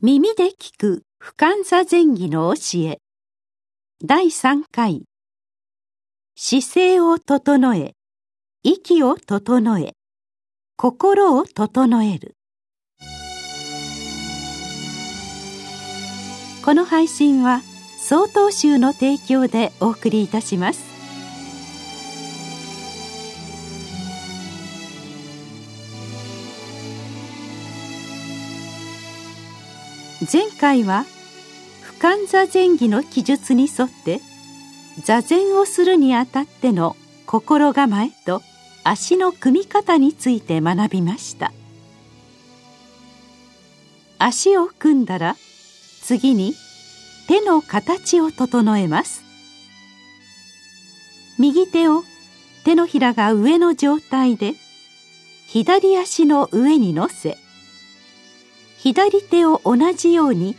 耳で聞く深座前儀の教え。第3回。姿勢を整え。息を整え。心を整える。この配信は曹洞宗の提供でお送りいたします。前回は俯瞰座前儀の記述に沿って座禅をするにあたっての心構えと足の組み方について学びました。足を組んだら次に手の形を整えます。右手を手のひらが上の状態で左足の上に乗せ左手を同じように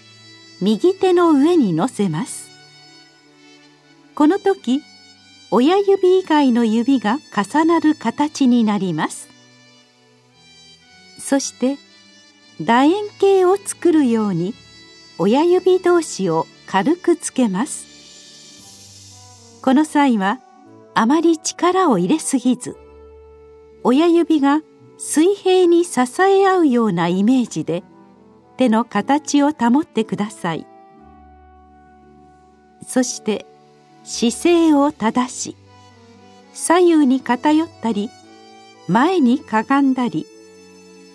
右手の上に乗せます。この時親指以外の指が重なる形になります。そして楕円形を作るように親指同士を軽くつけます。この際はあまり力を入れすぎず親指が水平に支え合うようなイメージで手の形を保ってください。そして姿勢を正し左右に偏ったり前にかがんだり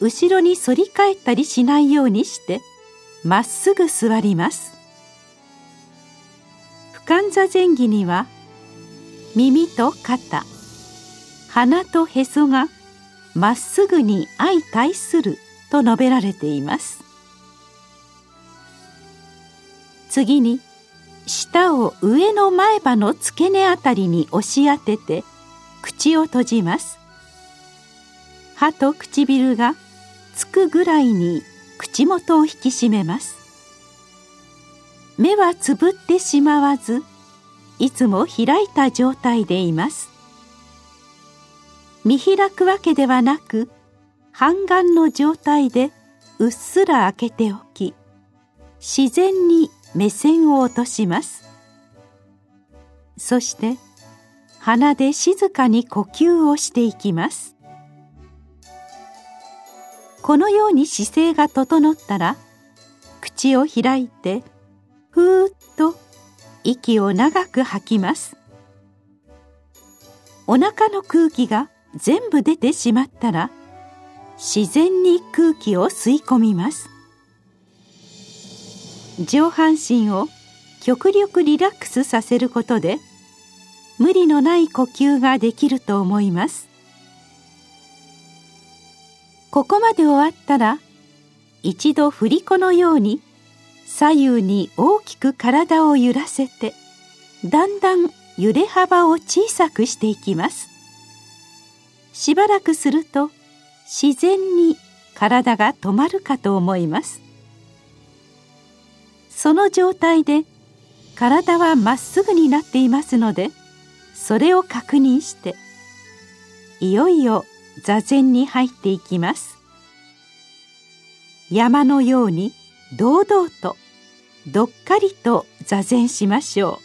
後ろに反り返ったりしないようにしてまっすぐ座ります。俯瞰座前儀には耳と肩鼻とへそがまっすぐに相対すると述べられています。次に舌を上の前歯の付け根あたりに押し当てて口を閉じます。歯と唇がつくぐらいに口元を引き締めます。目はつぶってしまわずいつも開いた状態でいます。見開くわけではなく半眼の状態でうっすら開けておき自然に目線を落とします。そして鼻で静かに呼吸をしていきます。このように姿勢が整ったら口を開いてふーっと息を長く吐きます。お腹の空気が全部出てしまったら自然に空気を吸い込みます。上半身を極力リラックスさせることで無理のない呼吸ができると思います。ここまで終わったら一度振り子のように左右に大きく体を揺らせてだんだん揺れ幅を小さくしていきます。しばらくすると自然に体が止まるかと思います。その状態で体はまっすぐになっていますのでそれを確認していよいよ座禅に入っていきます。山のように堂々とどっかりと座禅しましょ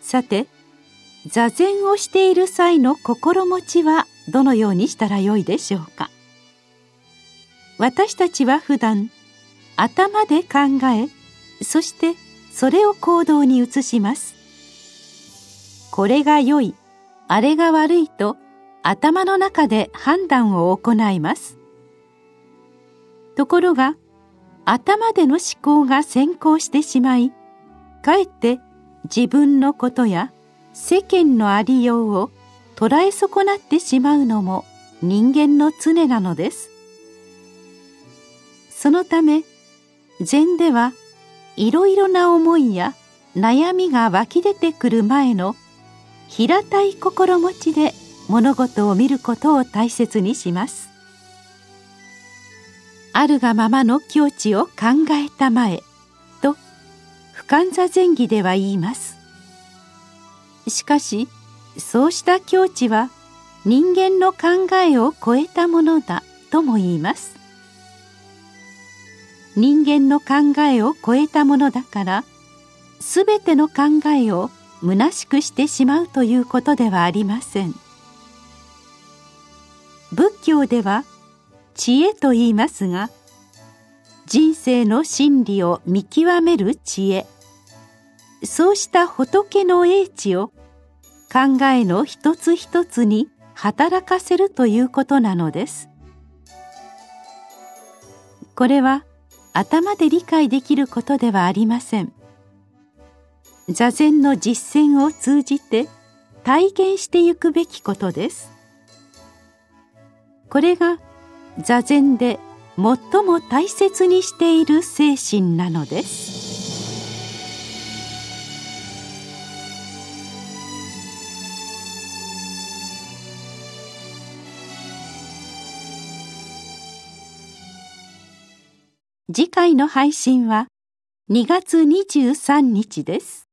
う。さて座禅をしている際の心持ちはどのようにしたらよいでしょうか？私たちは普段頭で考えそしてそれを行動に移します。これが良いあれが悪いと頭の中で判断を行います。ところが頭での思考が先行してしまいかえって自分のことや世間のありようを捉え損なってしまうのも人間の常なのです。そのため禅ではいろいろな思いや悩みが湧き出てくる前の平たい心持ちで物事を見ることを大切にします。あるがままの境地を考えたまえ。と俯瞰座前儀では言います。しかしそうした境地は人間の考えを超えたものだとも言います。人間の考えを超えたものだからすべての考えを虚しくしてしまうということではありません。仏教では知恵と言いますが人生の真理を見極める知恵そうした仏の英知を考えの一つ一つに働かせるということなのです。これは頭で理解できることではありません。座禅の実践を通じて体験してゆくべきことです。これが座禅で最も大切にしている精神なのです。次回の配信は2月23日です。